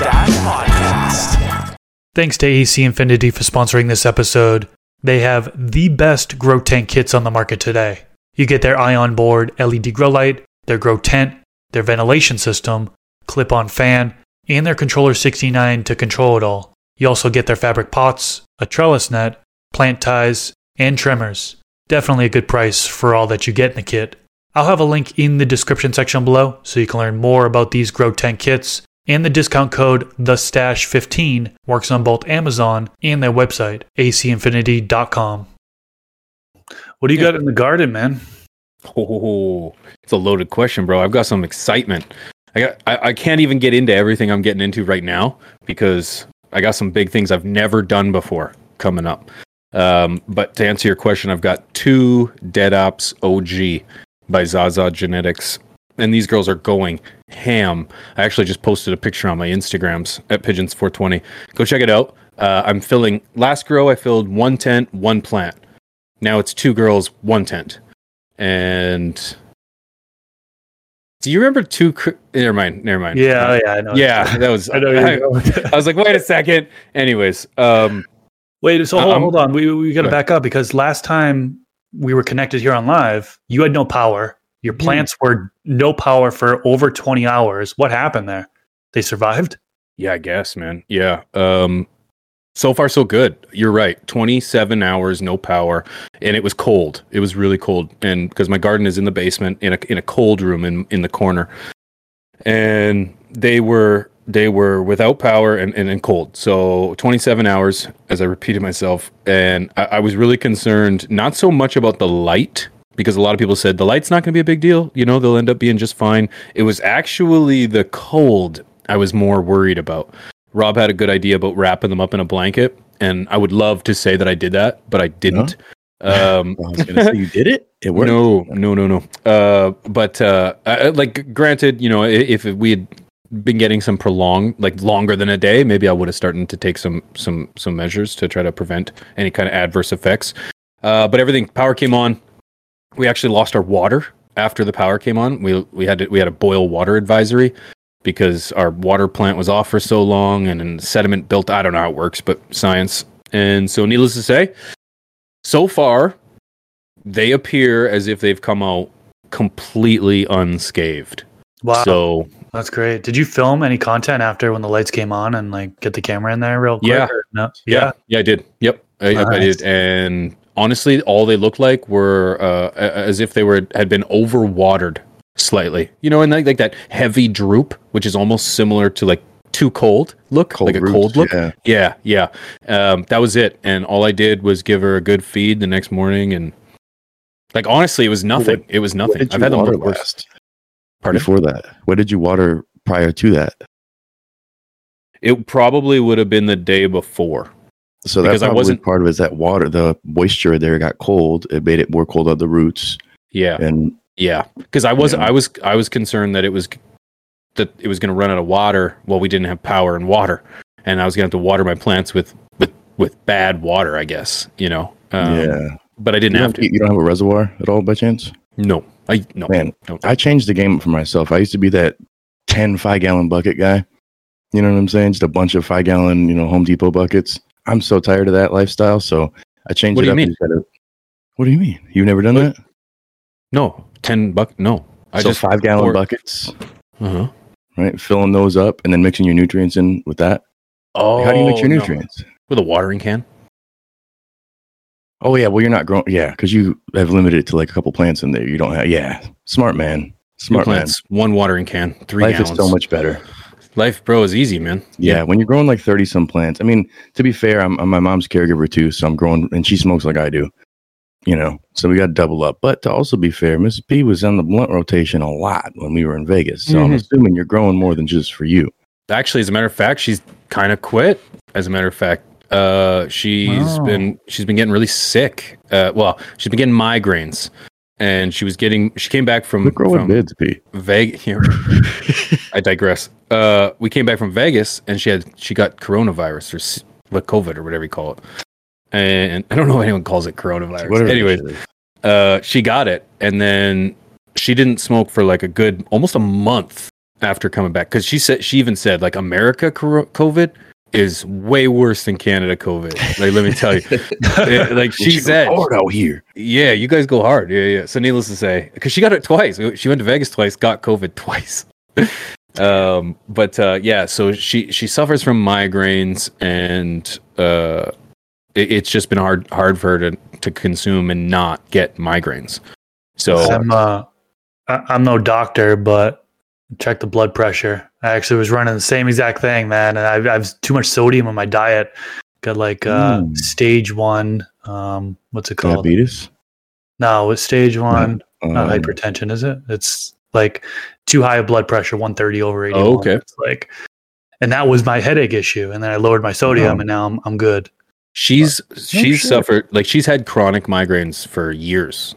Podcast. Thanks to AC Infinity for sponsoring this episode. They have the best grow tent kits on the market today. You get their IONBOARD LED grow light, their grow tent, their ventilation system, clip on fan, and their controller 69 to control it all. You also get their fabric pots, a trellis net, plant ties, and trimmers. Definitely a good price for all that you get in the kit. I'll have a link in the description section below so you can learn more about these grow tent kits. And the discount code TheStash15 works on both Amazon and their website, acinfinity.com. What do you got in the garden, man? Oh, it's a loaded question, bro. I've got some excitement. I got. I, I can't even get into everything I'm getting into right now because I got some big things I've never done before coming up. Um, but to answer your question, I've got two Dead Ops OG by Zaza Genetics, and these girls are going ham. I actually just posted a picture on my Instagrams at Pigeons420. Go check it out. Uh, I'm filling last grow. I filled one tent, one plant. Now it's two girls, one tent, and. Do you remember two? Cr- never mind. Never mind. Yeah, yeah, I know. Yeah, that was. I know. I, you're going with that. I was like, wait a second. Anyways, um, Wait, so hold, hold on. We we got to Go back up because last time we were connected here on live, you had no power. Your plants were no power for over 20 hours. What happened there? They survived? yeah, I guess, man. Yeah. Um, so far, so good. You're right. 27 hours, no power, and it was cold. It was really cold, and because my garden is in the basement, in a in a cold room in in the corner, and they were they were without power and, and, and cold. So 27 hours, as I repeated myself, and I, I was really concerned, not so much about the light, because a lot of people said the light's not going to be a big deal. You know, they'll end up being just fine. It was actually the cold I was more worried about. Rob had a good idea about wrapping them up in a blanket, and I would love to say that I did that, but I didn't. Um, I was gonna say you did it. It worked. no, no, no, no. Uh, but uh, I, like, granted, you know, i- if we had been getting some prolonged, like longer than a day, maybe I would have started to take some some some measures to try to prevent any kind of adverse effects. Uh, but everything, power came on. We actually lost our water after the power came on. We we had to, we had a boil water advisory because our water plant was off for so long and, and sediment built. I don't know how it works, but science. And so, needless to say, so far they appear as if they've come out completely unscathed. Wow. So that's great. Did you film any content after when the lights came on and like get the camera in there real quick? Yeah. No? yeah, yeah, I did. Yep, I, I did. And honestly, all they looked like were uh, as if they were had been overwatered slightly. You know, and like, like that heavy droop, which is almost similar to like too cold look, Cold like a cold look. yeah. yeah, yeah. Um, that was it. And all I did was give her a good feed the next morning, and like honestly, it was nothing. it was nothing. I've had them water look worse. Pardon? before that? What did you water prior to that? It probably would have been the day before. So Because that I wasn't- part of it is that water, the moisture there got cold. It made it more cold on the roots, Yeah, and yeah. Because I was, Yeah. I was, I was concerned that it was that it was going to run out of water. Well, we didn't have power and water, and I was going to have to water my plants with with with bad water. I guess you know. Um, yeah, But I didn't have don't, to. you don't have a reservoir at all by chance? No, I no. Man, no. I changed the game for myself. I used to be that 10 five gallon bucket guy. You know what I'm saying? Just a bunch of five gallon, you know, Home Depot buckets. I'm so tired of that lifestyle. So I changed What it do you up. mean? of- what do you mean? You've never done What? that? no, ten buck. No, I so just five gallon pour- buckets, Uh-huh. right? Filling those up and then mixing your nutrients in with that. Oh, How do you mix your no. nutrients? with a watering can? Oh yeah, well you're not growing. Yeah, because you have limited it to like a couple plants in there. You don't have. Yeah, smart man, Two smart man. plants, one watering can, three Life gallons. is so much better. Life, bro, is easy, man. Yeah, when you're growing like 30 some plants. I mean, to be fair, I'm, I'm my mom's caregiver too, so I'm growing and she smokes like I do. You know, so we got to double up. But to also be fair, Mrs. P was on the blunt rotation a lot when we were in Vegas. So I'm Mhm. assuming you're growing more than just for you. Actually, as a matter of fact, she's kind of quit. As a matter of fact, uh, she's Wow. been she's been getting really sick. Uh, well, she's been getting migraines, and she was getting. She came back from from bids, P. Vegas. I digress. Uh, we came back from Vegas, and she had she got coronavirus or s- what COVID or whatever you call it. And I don't know if anyone calls it coronavirus. Whatever. Anyways, uh, she got it, and then she didn't smoke for like a good almost a month after coming back because she said she even said like America COVID is way worse than Canada COVID. Like let me tell you, It- like she She goes said, hard out here. yeah, you guys go hard. Yeah, yeah. So needless to say, because she got it twice. She went to Vegas twice, got COVID twice. um, but uh, yeah, so she she suffers from migraines, and uh, it, it's just been hard hard for her to to consume and not get migraines. So I'm uh, I- I'm no doctor, but check the blood pressure. I actually was running the same exact thing, man, and I've, I've too much sodium in my diet. Got like uh, Mm. stage one. Um, what's it called? Diabetes. No, it's stage one. Not Um, hypertension, is it? It's like too high of blood pressure, 130 over eighty. Oh, okay. It's like, and that was my headache issue. And then I lowered my sodium, Oh. and now I'm I'm good. she's she's shit. suffered like she's had chronic migraines for years.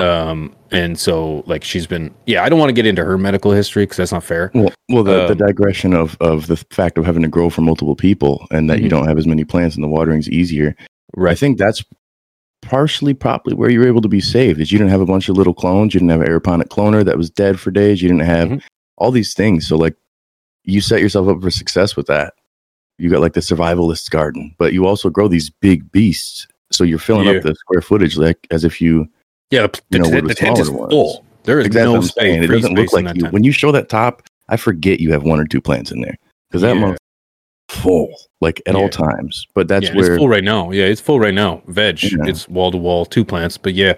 Um, and so like she's been yeah. I don't want to get into her medical history because that's not fair. Well, well, the, the Um, digression of, of the fact of having to grow for multiple people and that you Mhm. don't have as many plants and the watering's easier. I think that's partially probably where you were able to be saved is you didn't have a bunch of little clones. You didn't have an aeroponic cloner that was dead for days. You didn't have Mhm. all these things. So like you set yourself up for success with that. You got like the survivalist garden, but you also grow these big beasts. So you're filling Yeah. up the square footage like as if you Yeah, the, You know, the, the the tent is ones. full. There is exactly no space. saying. It doesn't look like you. tent. When you show that top, I forget you have one or two plants in there because that Yeah. month full like at Yeah. all times. But that's yeah, where it's full right now. Yeah, it's full right now. Veg, Yeah. it's wall to wall, two plants. But yeah,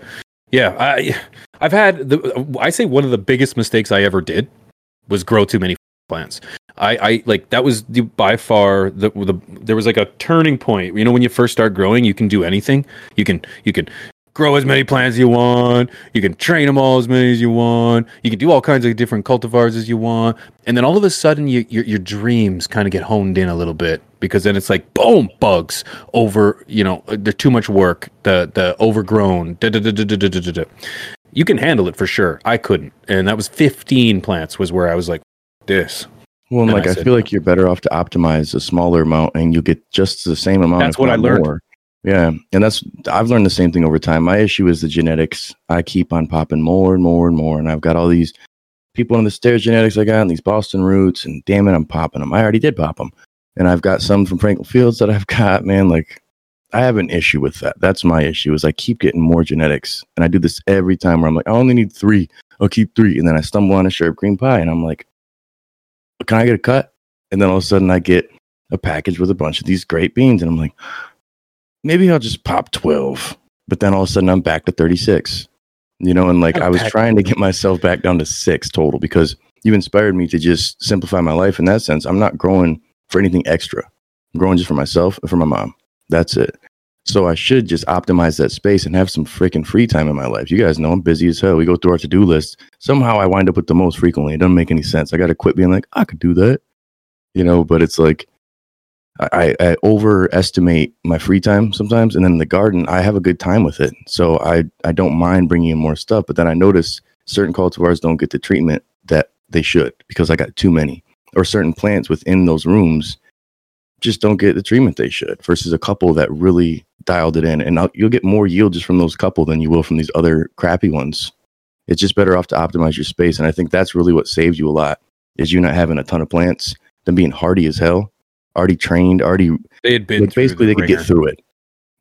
yeah, I I've had the I say one of the biggest mistakes I ever did was grow too many plants. I, I like that was the, by far the, the there was like a turning point. You know, when you first start growing, you can do anything. You can you can grow as many plants as you want. You can train them all as many as you want. You can do all kinds of different cultivars as you want. And then all of a sudden, you, your, your dreams kind of get honed in a little bit because then it's like, boom, bugs over, you know, uh, they're too much work, the, the overgrown. Da, da, da, da, da, da, da, da. You can handle it for sure. I couldn't. And that was 15 plants was where I was like, this. Well, and like I, I said, feel like you're better off to optimize a smaller amount, and you get just the same amount. That's what I learned. More yeah, and that's I've learned the same thing over time. My issue is the genetics. I keep on popping more and more and more, and I've got all these people on the stairs genetics I got and these Boston roots, and damn it, I'm popping them. I already did pop them, and I've got some from Franklin Fields that I've got. Man, like I have an issue with that. That's my issue. Is I keep getting more genetics, and I do this every time where I'm like, I only need three. I'll keep three, and then I stumble on a sharp green pie, and I'm like, can I get a cut? And then all of a sudden I get a package with a bunch of these great beans, and I'm like, maybe I'll just pop 12. But then all of a sudden I'm back to 36. You know, and like I was trying to get myself back down to six total because you inspired me to just simplify my life in that sense. I'm not growing for anything extra. I'm growing just for myself and for my mom. That's it. So I should just optimize that space and have some freaking free time in my life. You guys know I'm busy as hell. We go through our to-do list. Somehow I wind up with the most frequently. It doesn't make any sense. I got to quit being like, I could do that. You know, but it's like I, I overestimate my free time sometimes. And then the garden, I have a good time with it. So I, I don't mind bringing in more stuff. But then I notice certain cultivars don't get the treatment that they should because I got too many. Or certain plants within those rooms just don't get the treatment they should versus a couple that really dialed it in. And I'll, you'll get more yield just from those couple than you will from these other crappy ones. It's just better off to optimize your space. And I think that's really what saves you a lot is you not having a ton of plants, them being hardy as hell, already trained, already They had been like basically the they could get through it.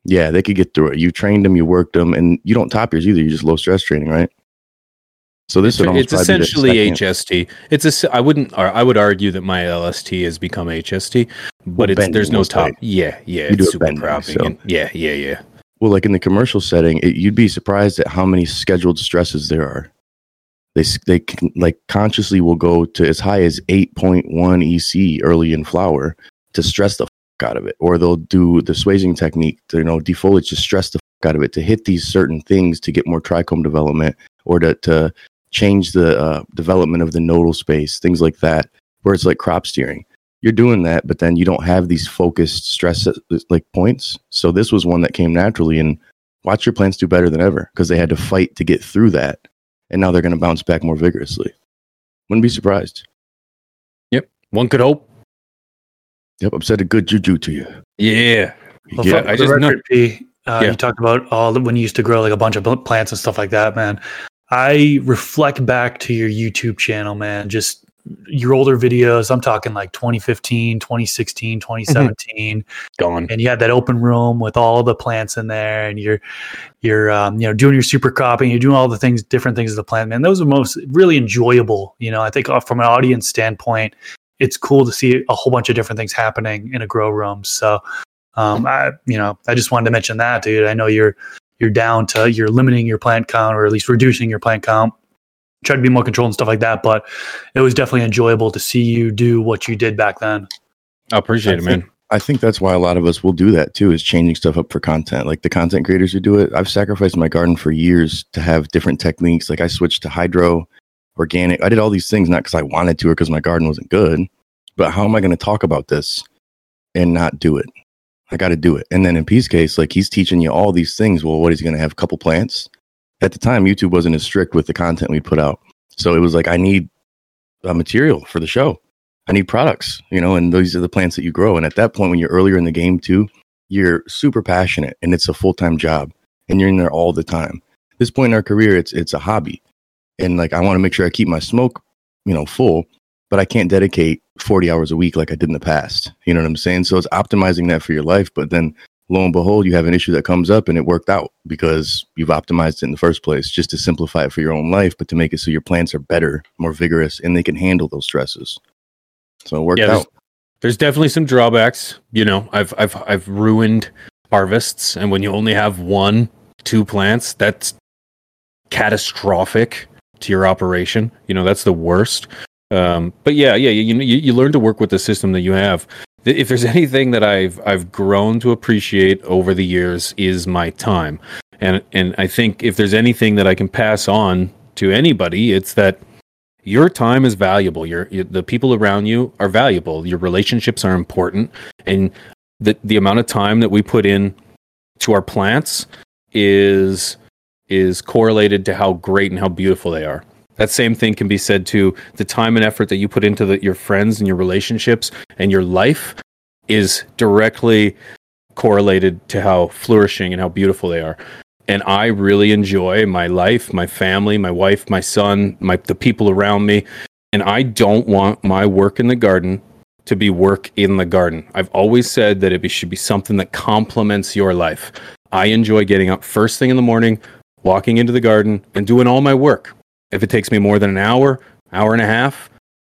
Yeah, they could get through it. You trained them, you worked them, and you don't top yours either. You just low stress training, right? So this it's the essentially HST. It's a, I wouldn't. I would argue that my LST has become HST, but Well, it's there's no top. Yeah, yeah. You do it's it super bending, cropping. so- and- yeah, yeah, yeah. Well, like in the commercial setting, it, you'd be surprised at how many scheduled stresses there are. They they can, like consciously will go to as high as eight point one EC early in flower to stress the fuck out of it, or they'll do the schwazzing technique to you know defoliage to stress the fuck out of it to hit these certain things to get more trichome development, or to to change the uh, development of the nodal space, things like that, where it's like crop steering. You're doing that, but then you don't have these focused stress like points. So this was one that came naturally, and watch your plants do better than ever because they had to fight to get through that, and now they're going to bounce back more vigorously. Wouldn't be surprised. Yep, one could hope. Yep, I'm said a good juju to you. Yeah. You Well, get- for, I I just just know- P, uh, Yeah. you talked about all the, when you used to grow like a bunch of plants and stuff like that, man. I reflect back to your YouTube channel, man. Just your older videos. I'm talking like 2015, 2016, 2017, Gone. and you had that open room with all the plants in there, and you're you're um, you know doing your super cropping, you're doing all the things, different things as a plant. Man, those are most really enjoyable. You know, I think uh, from an audience standpoint, it's cool to see a whole bunch of different things happening in a grow room. So, um, I you know I just wanted to mention that, dude. I know you're you're down to you're limiting your plant count or at least reducing your plant count try to be more controlled and stuff like that but it was definitely enjoyable to see you do what you did back then I appreciate I it, man. think- I think that's why a lot of us will do that too, is changing stuff up for content. Like the content creators who do it, I've sacrificed my garden for years to have different techniques. Like I switched to hydro, organic. I did all these things not because I wanted to or because my garden wasn't good, but how am I going to talk about this and not do it? I got to do it. And then in Pete's case, like he's teaching you all these things. Well, what is he going to have? A couple plants? At the time, YouTube wasn't as strict with the content we put out. So it was like, I need uh, material for the show. I need products, you know, and these are the plants that you grow. And at that point, when you're earlier in the game too, you're super passionate and it's a full time job and you're in there all the time. this point in our career, it's it's a hobby. And like I want to make sure I keep my smoke, you know, full, but I can't dedicate 40 hours a week like I did in the past. You know what I'm saying? So it's optimizing that for your life, but then lo and behold, you have an issue that comes up and it worked out because you've optimized it in the first place just to simplify it for your own life, but to make it so your plants are better, more vigorous, and they can handle those stresses. So it worked Yeah, there's, out. there's definitely some drawbacks. You know, I've I've I've ruined harvests, and when you only have one, two plants, that's catastrophic to your operation. You know, that's the worst. Um, but yeah, yeah, you, you you learn to work with the system that you have. If there's anything that I've I've grown to appreciate over the years is my time, and and I think if there's anything that I can pass on to anybody, it's that your time is valuable. Your, your the people around you are valuable. Your relationships are important, and the the amount of time that we put in to our plants is is correlated to how great and how beautiful they are. That same thing can be said to the time and effort that you put into the, your friends and your relationships and your life is directly correlated to how flourishing and how beautiful they are. And I really enjoy my life, my family, my wife, my son, my the people around me. And I don't want my work in the garden to be work in the garden. I've always said that it should be something that complements your life. I enjoy getting up first thing in the morning, walking into the garden, and doing all my work. If it takes me more than an hour, hour and a half,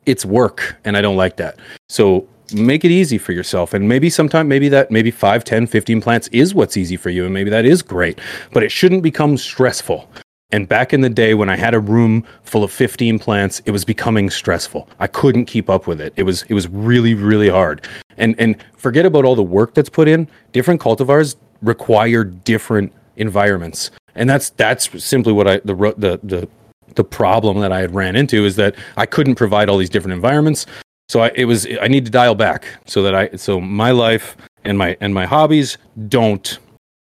it's work, and I don't like that. So make it easy for yourself and maybe sometime maybe that maybe 5 10 15 plants is what's easy for you and maybe that is great but it shouldn't become stressful. And back in the day when i had a room full of 15 plants it was becoming stressful. I couldn't keep up with it. It was it was really really hard. And and forget about all the work that's put in. Different cultivars require different environments and that's that's simply what i the the the the problem that I had ran into is that I couldn't provide all these different environments. So I, it was I need to dial back so that I so my life and my and my hobbies don't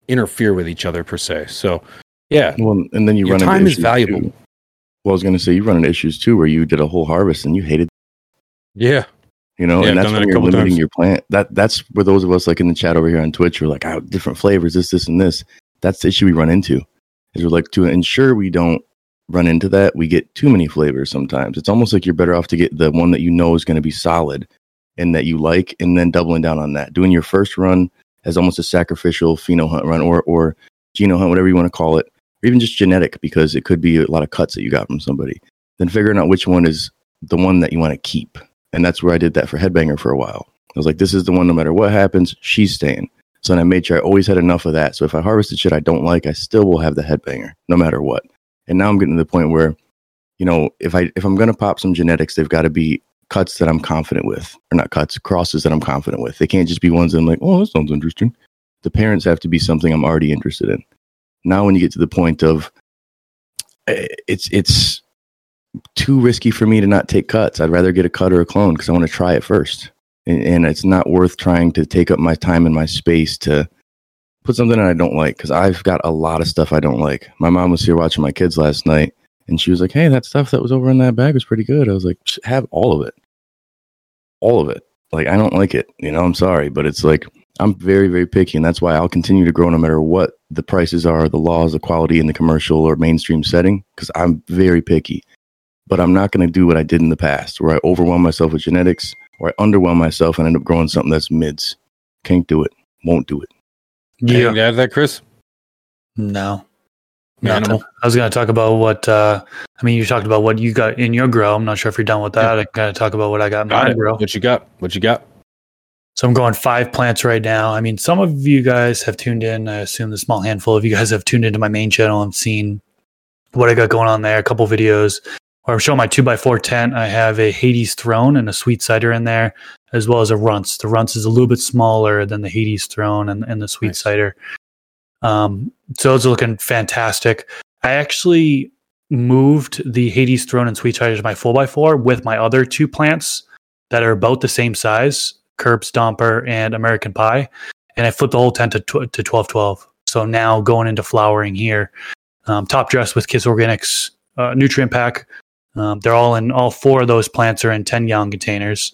interfere with each other per se. So yeah, Well, and then you Your run into time is issues, valuable. too. Well, I was going to say you run into issues too, where you did a whole harvest and you hated, yeah, you know, Yeah, and that's when that you're limiting times. your plant. That that's where those of us like in the chat over here on Twitch are like, oh, different flavors, this, this, and this. That's the issue we run into. Is we're like to ensure we don't run into that, we get too many flavors sometimes. It's almost like you're better off to get the one that you know is going to be solid and that you like, and then doubling down on that. Doing your first run as almost a sacrificial pheno hunt run or or geno hunt, whatever you want to call it, or even just genetic because it could be a lot of cuts that you got from somebody. Then figuring out which one is the one that you want to keep. And that's where I did that for Headbanger for a while. I was like, this is the one, no matter what happens, she's staying. So then I made sure I always had enough of that. So if I harvested shit I don't like, I still will have the Headbanger, no matter what. And now I'm getting to the point where, you know, if I if I'm gonna pop some genetics, they've got to be cuts that I'm confident with, or not cuts, crosses that I'm confident with. They can't just be ones that I'm like, oh, that sounds interesting. The parents have to be something I'm already interested in. Now, when you get to the point of, eh, it's it's too risky for me to not take cuts. I'd rather get a cut or a clone because I want to try it first. And, and it's not worth trying to take up my time and my space to put something that I don't like because I've got a lot of stuff I don't like. My mom was here watching my kids last night and she was like, Hey, that stuff that was over in that bag was pretty good. I was like, have all of it. All of it. Like, I don't like it. You know, I'm sorry, but it's like, I'm very, very picky. And that's why I'll continue to grow no matter what the prices are, the laws, the quality in the commercial or mainstream setting because I'm very picky but I'm not going to do what I did in the past, where I overwhelm myself with genetics, or I underwhelm myself and end up growing something that's mids. Can't do it. Won't do it. Anything to add that, Chris? No. Nothing. Animal. I was going to talk about what, uh, I mean, you talked about what you got in your grow. I'm not sure if you're done with that. I got to talk about what I got in Got my it. grow. What you got? What you got? So I'm growing five plants right now. I mean, some of you guys have tuned in. I assume the small handful of you guys have tuned into my main channel and seen what I got going on there. A couple videos I'm showing my two x four tent. I have a Hades throne and a sweet cider in there, as well as a runts. The runts is a little bit smaller than the Hades throne and, and the sweet Nice. cider. Um, so it's looking fantastic. I actually moved the Hades throne and sweet cider to my four x four with my other two plants that are about the same size, Curb Stomper and American Pie, and I flipped the whole tent to tw- to twelve twelve. So now going into flowering here, um, top dress with KIS Organics uh, nutrient pack. Um, they're all in all four of those plants are in ten gallon containers.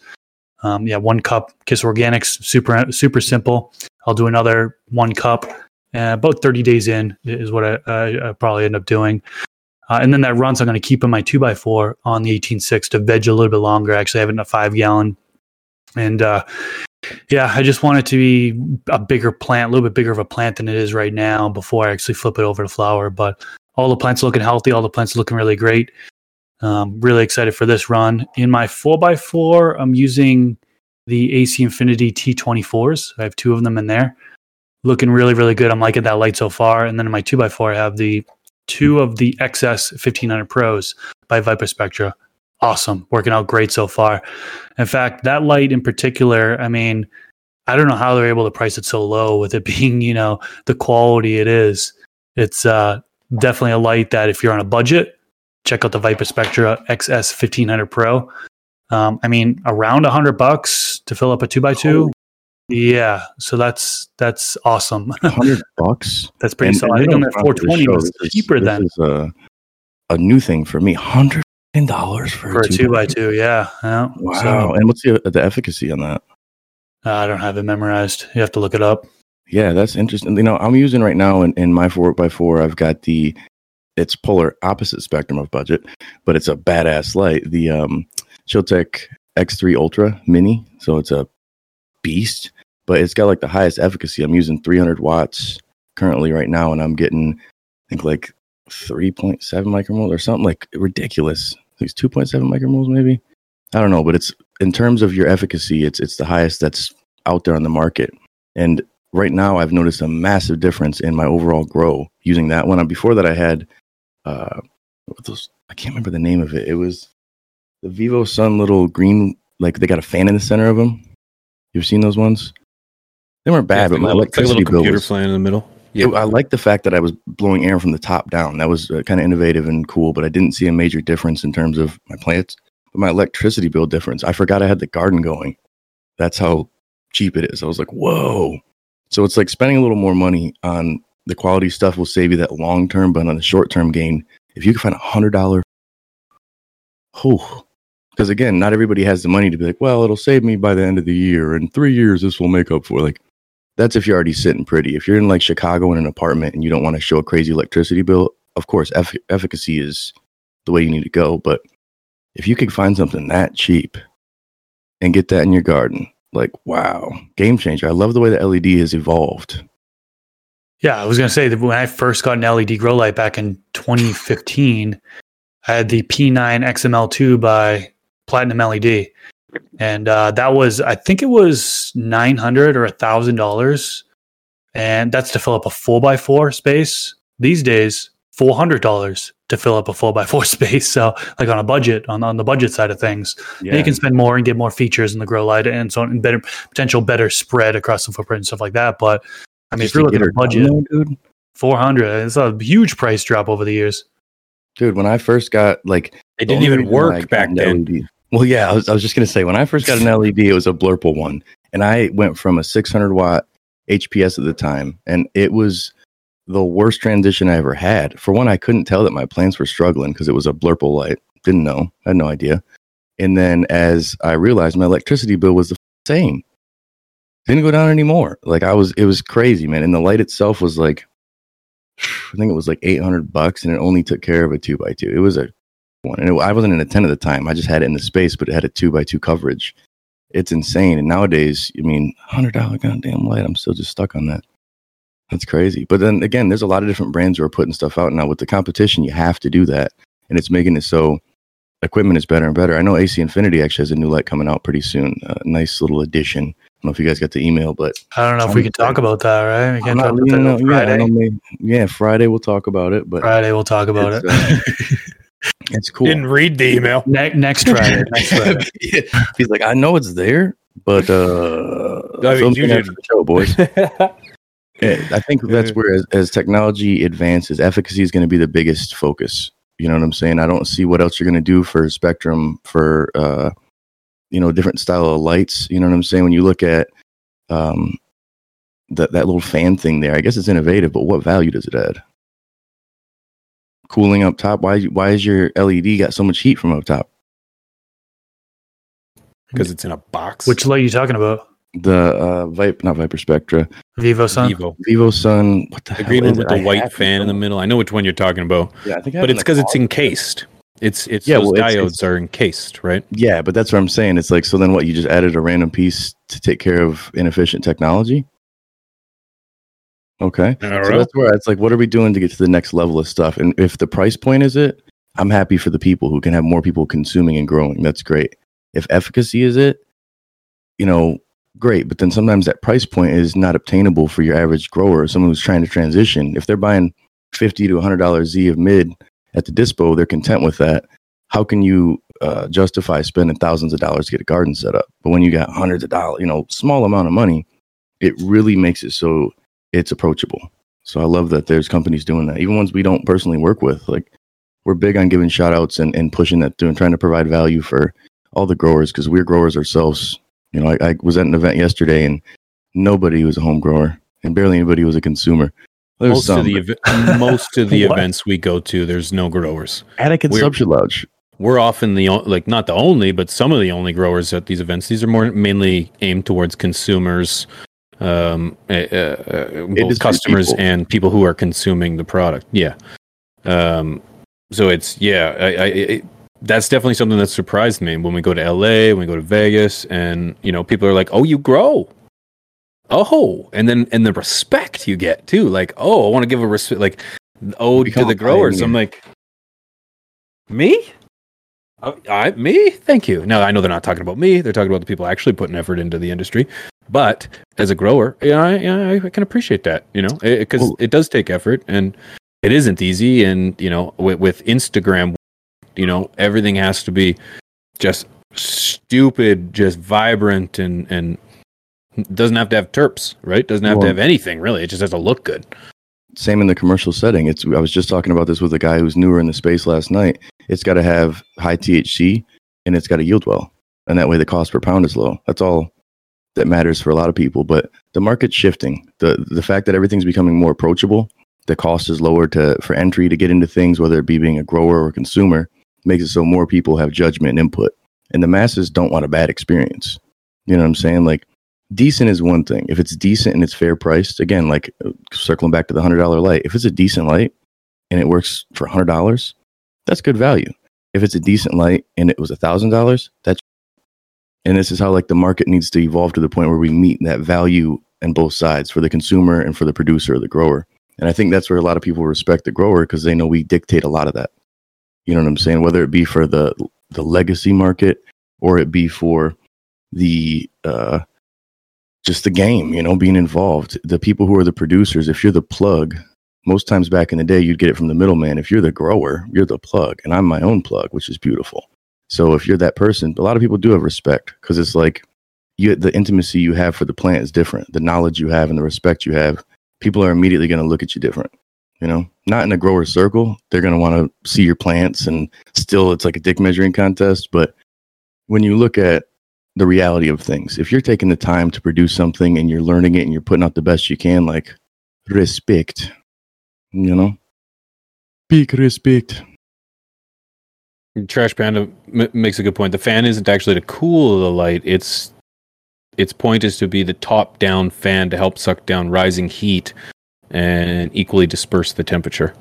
Um, yeah, one cup KIS Organics, super super simple. I'll do another one cup. Uh, about 30 days in is what I, I, I probably end up doing. Uh, and then that runs, I'm going to keep in my 2x4 on the 18.6 to veg a little bit longer. I actually have it in a five gallon. And uh, yeah, I just want it to be a bigger plant, a little bit bigger of a plant than it is right now before I actually flip it over to flower. But all the plants looking healthy, all the plants looking really great. Um, really excited for this run. In my 4x4, I'm using the AC Infinity T24s. I have two of them in there. Looking really, really good. I'm liking that light so far. And then in my 2x4, I have the two of the XS 1500 Pros by Viparspectra. Awesome. Working out great so far. In fact, that light in particular, I mean, I don't know how they're able to price it so low with it being, you know, the quality it is. It's uh, definitely a light that if you're on a budget, check out the Viparspectra XS 1500 Pro. Um, I mean, around a hundred bucks to fill up a two by two. Yeah, so that's that's awesome. hundred bucks. that's pretty And- solid. I think on that 420 was This is- cheaper this than is a, a new thing for me. Hundred dollars for, for a two by two. Yeah, yeah. Wow! So, and what's the the efficacy on that? uh, I don't have it memorized. You have to look it up. Yeah, that's interesting. You know, I'm using right now in, in my four by four. I've got the it's polar opposite spectrum of budget, but it's a badass light. The um, Chiltec X3 Ultra Mini, so it's a beast, but it's got like the highest efficacy. I'm using 300 watts currently right now, and I'm getting I think like 3.7 micromoles or something like ridiculous. I it's 2.7 micromoles maybe. I don't know, but it's in terms of your efficacy, it's it's the highest that's out there on the market. And right now I've noticed a massive difference in my overall grow using that one. Before that, I had uh, what those I can't remember the name of it. It was the Vivosun little green, like they got a fan in the center of them. You've seen those ones? They weren't bad, Yeah, but my like little, like electricity little bill computer was. playing in the middle. Yeah. I like the fact that I was blowing air from the top down. That was uh, kind of innovative and cool, but I didn't see a major difference in terms of my plants. But my electricity bill difference, I forgot I had the garden going. That's how cheap it is. I was like, whoa. So it's like spending a little more money on the quality stuff will save you that long term, but on the short term gain, if you can find a hundred dollar, oh, because again, not everybody has the money to be like, well, it'll save me by the end of the year. In three years, this will make up for. Like, that's if you're already sitting pretty. If you're in like Chicago in an apartment and you don't want to show a crazy electricity bill, of course, eff- efficacy is the way you need to go. But if you could find something that cheap and get that in your garden, like wow, game changer. I love the way the LED has evolved. Yeah, I was going to say that when I first got an LED grow light back in 2015, I had the P9 XML2 by Platinum LED. And uh, that was, I think it was 900 or $1,000. And that's to fill up a 4x4 space. These days, $400 to fill up a 4x4 space. So, like on a budget, on, on the budget side of things. Yeah, you can spend more and get more features in the grow light and so on, and better potential better spread across the footprint and stuff like that. But I mean, Just if you're looking at her budget, done, dude. four hundred, it's a huge price drop over the years. Dude, when I first got like It didn't even work back then. LED well, yeah, I was, I was just gonna say when I first got an LED, it was a Blurple one, and I went from a 600 watt HPS at the time, and it was the worst transition I ever had. For one, I couldn't tell that my plants were struggling because it was a Blurple light. Didn't know, had no idea. And then as I realized, my electricity bill was the same. Didn't go down anymore. Like I was, it was crazy, man. And the light itself was like, I think it was like 800 bucks, and it only took care of a two by two. It was a one, and it, I wasn't in a ten at the time. I just had it in the space, but it had a two by two coverage. It's insane. And nowadays, I mean, hundred dollar goddamn light. I'm still just stuck on that. That's crazy. But then again, there's a lot of different brands who are putting stuff out now. With the competition, you have to do that, and it's making it so equipment is better and better. I know AC Infinity actually has a new light coming out pretty soon. A nice little addition. I don't know if you guys got the email, but I don't know if we can talk about that, right? We can't talk about that out- on yeah, I Friday. maybe- yeah, Friday we'll talk about it, but Friday we'll talk about it. it's, uh, it's cool. Didn't read the email. Ne- next Friday. Next Friday. Yeah. He's like, I know it's there, but uh, I mean, you didn't. the show, boys. Yeah, I think that's where, as, as technology advances, efficacy is going to be the biggest focus. You know what I'm saying? I don't see what else you're going to do for spectrum for, uh, you know, different style of lights. You know what I'm saying? When you look at um, that that little fan thing there, I guess it's innovative, but what value does it add? Cooling up top. Why? Why is your LED got so much heat from up top? Because it's in a box. Which light are you talking about? The uh, Vipe, not Viparspectra, Vivo Sun. Vivo. Vivosun. What the The hell green one with the I white fan in the middle. I know which one you're talking about. Yeah, I think, I But have it's because it's the encased. It's it's Yeah, those well, diodes it's- are encased, right? Yeah, but that's what I'm saying. It's like so. Then what? You just added a random piece to take care of inefficient technology. Okay, so that's where it's like, what are we doing to get to the next level of stuff? And if the price point is it, I'm happy for the people who can have more people consuming and growing. That's great. If efficacy is it, you know, great. But then sometimes that price point is not obtainable for your average grower, someone who's trying to transition. If they're buying fifty to hundred dollars Z of mid at the dispo, they're content with that. How can you uh, justify spending thousands of dollars to get a garden set up? But when you got hundreds of dollars, you know, small amount of money, it really makes it so it's approachable. So I love that there's companies doing that, even ones we don't personally work with. Like we're big on giving shout outs and, and pushing that through and trying to provide value for all the growers because we're growers ourselves. You know, I, I was at an event yesterday and nobody was a home grower and barely anybody was a consumer. There's most some, of the ev- most of the events we go to, there's no growers. attic and we're- subship lodge. We're often the like not the only, but some of the only growers at these events. These are more mainly aimed towards consumers, um, uh, uh, uh, both customers people. and people who are consuming the product. Yeah. Um, so it's yeah, I, I it, that's definitely something that surprised me when we go to LA, when we go to Vegas, and you know people are like, "Oh, you grow." Oh, and then and the respect you get too, like, oh, I want to give a respect, like, ode to the growers. I'm like, me? Oh, I, me? Thank you. No, I know they're not talking about me. They're talking about the people actually putting effort into the industry. But as a grower, yeah, I, yeah, I can appreciate that. You know, because Well- it does take effort and it isn't easy. And you know, with, with Instagram, you know, everything has to be just stupid, just vibrant, and and doesn't have to have terps, right? Doesn't have to have anything really. It just has to look good. Same in the commercial setting. It's I was just talking about this with a guy who's newer in the space last night. It's got to have high THC and it's got to yield well, and that way the cost per pound is low. That's all that matters for a lot of people. But the market's shifting. the The fact that everything's becoming more approachable, the cost is lower to for entry to get into things, whether it be being a grower or a consumer, makes it so more people have judgment and input, and the masses don't want a bad experience. You know what I'm saying? Like decent is one thing. If it's decent and it's fair priced, again, like uh, circling back to the hundred dollar light, if it's a decent light and it works for hundred dollars, that's good value. If it's a decent light and it was a thousand dollars, that's and this is how like the market needs to evolve to the point where we meet that value on both sides for the consumer and for the producer or the grower. And I think that's where a lot of people respect the grower because they know we dictate a lot of that. You know what I'm saying? Whether it be for the the legacy market or it be for the uh just the game, you know, being involved. The people who are the producers, if you're the plug, most times back in the day, you'd get it from the middleman. If you're the grower, you're the plug, and I'm my own plug, which is beautiful. So if you're that person, a lot of people do have respect because it's like you, the intimacy you have for the plant is different. The knowledge you have and the respect you have, people are immediately going to look at you different. You know, not in a grower circle. They're going to want to see your plants, and still, it's like a dick measuring contest. But when you look at the reality of things. If you're taking the time to produce something and you're learning it and you're putting out the best you can, like respect, you know, big respect. Trash Panda m- makes a good point. The fan isn't actually to cool the light. Its its point is to be the top down fan to help suck down rising heat and equally disperse the temperature.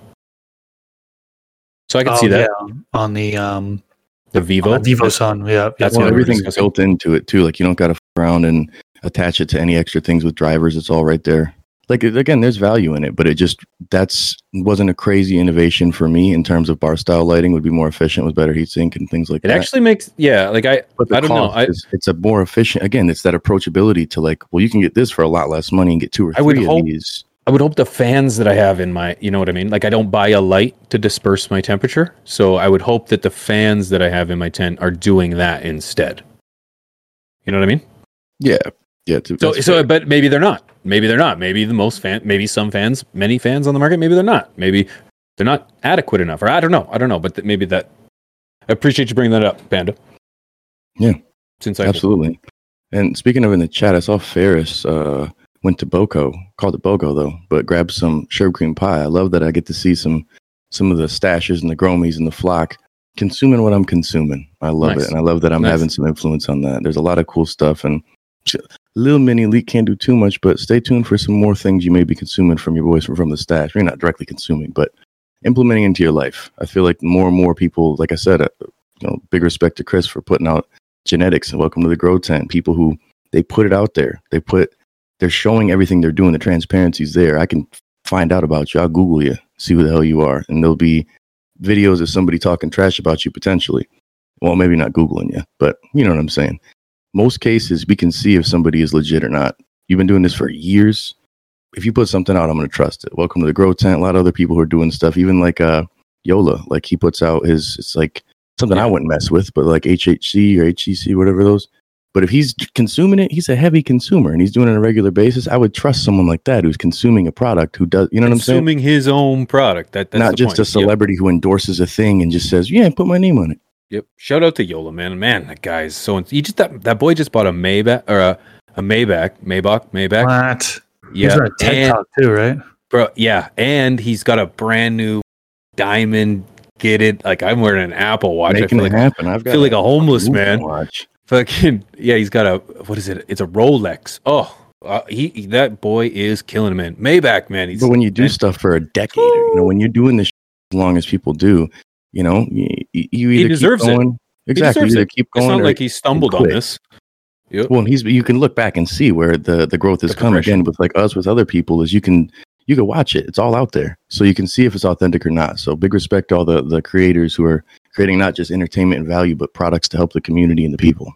So I can Oh, see that. yeah, on the um The Vivo. on the Vivosun. Yeah, That's yeah. well, everything's discussing. built into it too. Like you don't got to around and attach it to any extra things with drivers. It's all right there. Like again, there's value in it, but it just that's wasn't a crazy innovation for me in terms of bar style lighting. Would be more efficient with better heatsink and things like It that. It actually makes yeah. Like I but the I don't know. I is, it's a more efficient. Again, it's that approachability to like, well, you can get this for a lot less money and get two or I three would of hope- these. I would hope the fans that I have in my, you know what I mean? Like I don't buy a light to disperse my temperature. So I would hope that the fans that I have in my tent are doing that instead. You know what I mean? Yeah, yeah. to- So so fair. but maybe they're not. Maybe they're not. Maybe the most fan maybe some fans, many fans on the market, maybe they're not. Maybe they're not adequate enough. Or I don't know. I don't know, but th- maybe that I appreciate you bringing that up, Panda. Yeah. Since I Absolutely. And speaking of in the chat, I saw Ferris uh, went to Boco, called it Bogo though, but grabbed some sherbet cream pie. I love that I get to see some some of the stashes and the gromies and the flock consuming what I'm consuming. I love Nice. it, and I love that I'm Nice. having some influence on that. There's a lot of cool stuff, and little mini leak can't do too much, but stay tuned for some more things you may be consuming from your boys from, from the stash. You're not directly consuming, but implementing into your life. I feel like more and more people, like I said, uh, you know, big respect to Chris for putting out genetics and welcome to the grow tent people who they put it out there they put they're showing everything they're doing. The transparency's there. I can find out about you. I'll google you see who the hell you are and there'll be videos of somebody talking trash about you potentially. Well maybe not googling you but you know what i'm saying. Most cases we can see if somebody is legit or not. You've been doing this for years. If you put something out i'm going to trust it. Welcome to the grow tent. A lot of other people who are doing stuff even like uh yola like he puts out his it's like something I wouldn't mess with, but like HHC or HCC, whatever those. But if he's consuming it, he's a heavy consumer and he's doing it on a regular basis. I would trust someone like that who's consuming a product who does, you know what I'm saying? Consuming his own product. That, that's Not the just point. a Yep. celebrity who endorses a thing and just says, "Yeah, put my name on it." Yep. Shout out to Yola, man. Man, that guy is so. He just that that boy just bought a Maybach or a, a Maybach, Maybach, Maybach. What? Yeah, He's on a TED and, Talk too, right? bro. Yeah, and he's got a brand new diamond. Get it? Like I'm wearing an Apple Watch. I Making feel it like happen. I've got feel like a homeless Google man. Watch. Fucking yeah. He's got a what is it? It's a Rolex. Oh, uh, he that boy is killing him, man. Maybach, man. He's But when you do man, stuff for a decade, or, you know, when you're doing this as long as people do, you know, you, you either deserves it. keep going. Exactly. deserves either it. keep It's not like he stumbled on this. Yep. Well, he's you can look back and see where the the growth has The come again with like us with other people is you can you can watch it. It's all out there, so you can see if it's authentic or not. So big respect to all the the creators who are creating not just entertainment and value, but products to help the community and the people.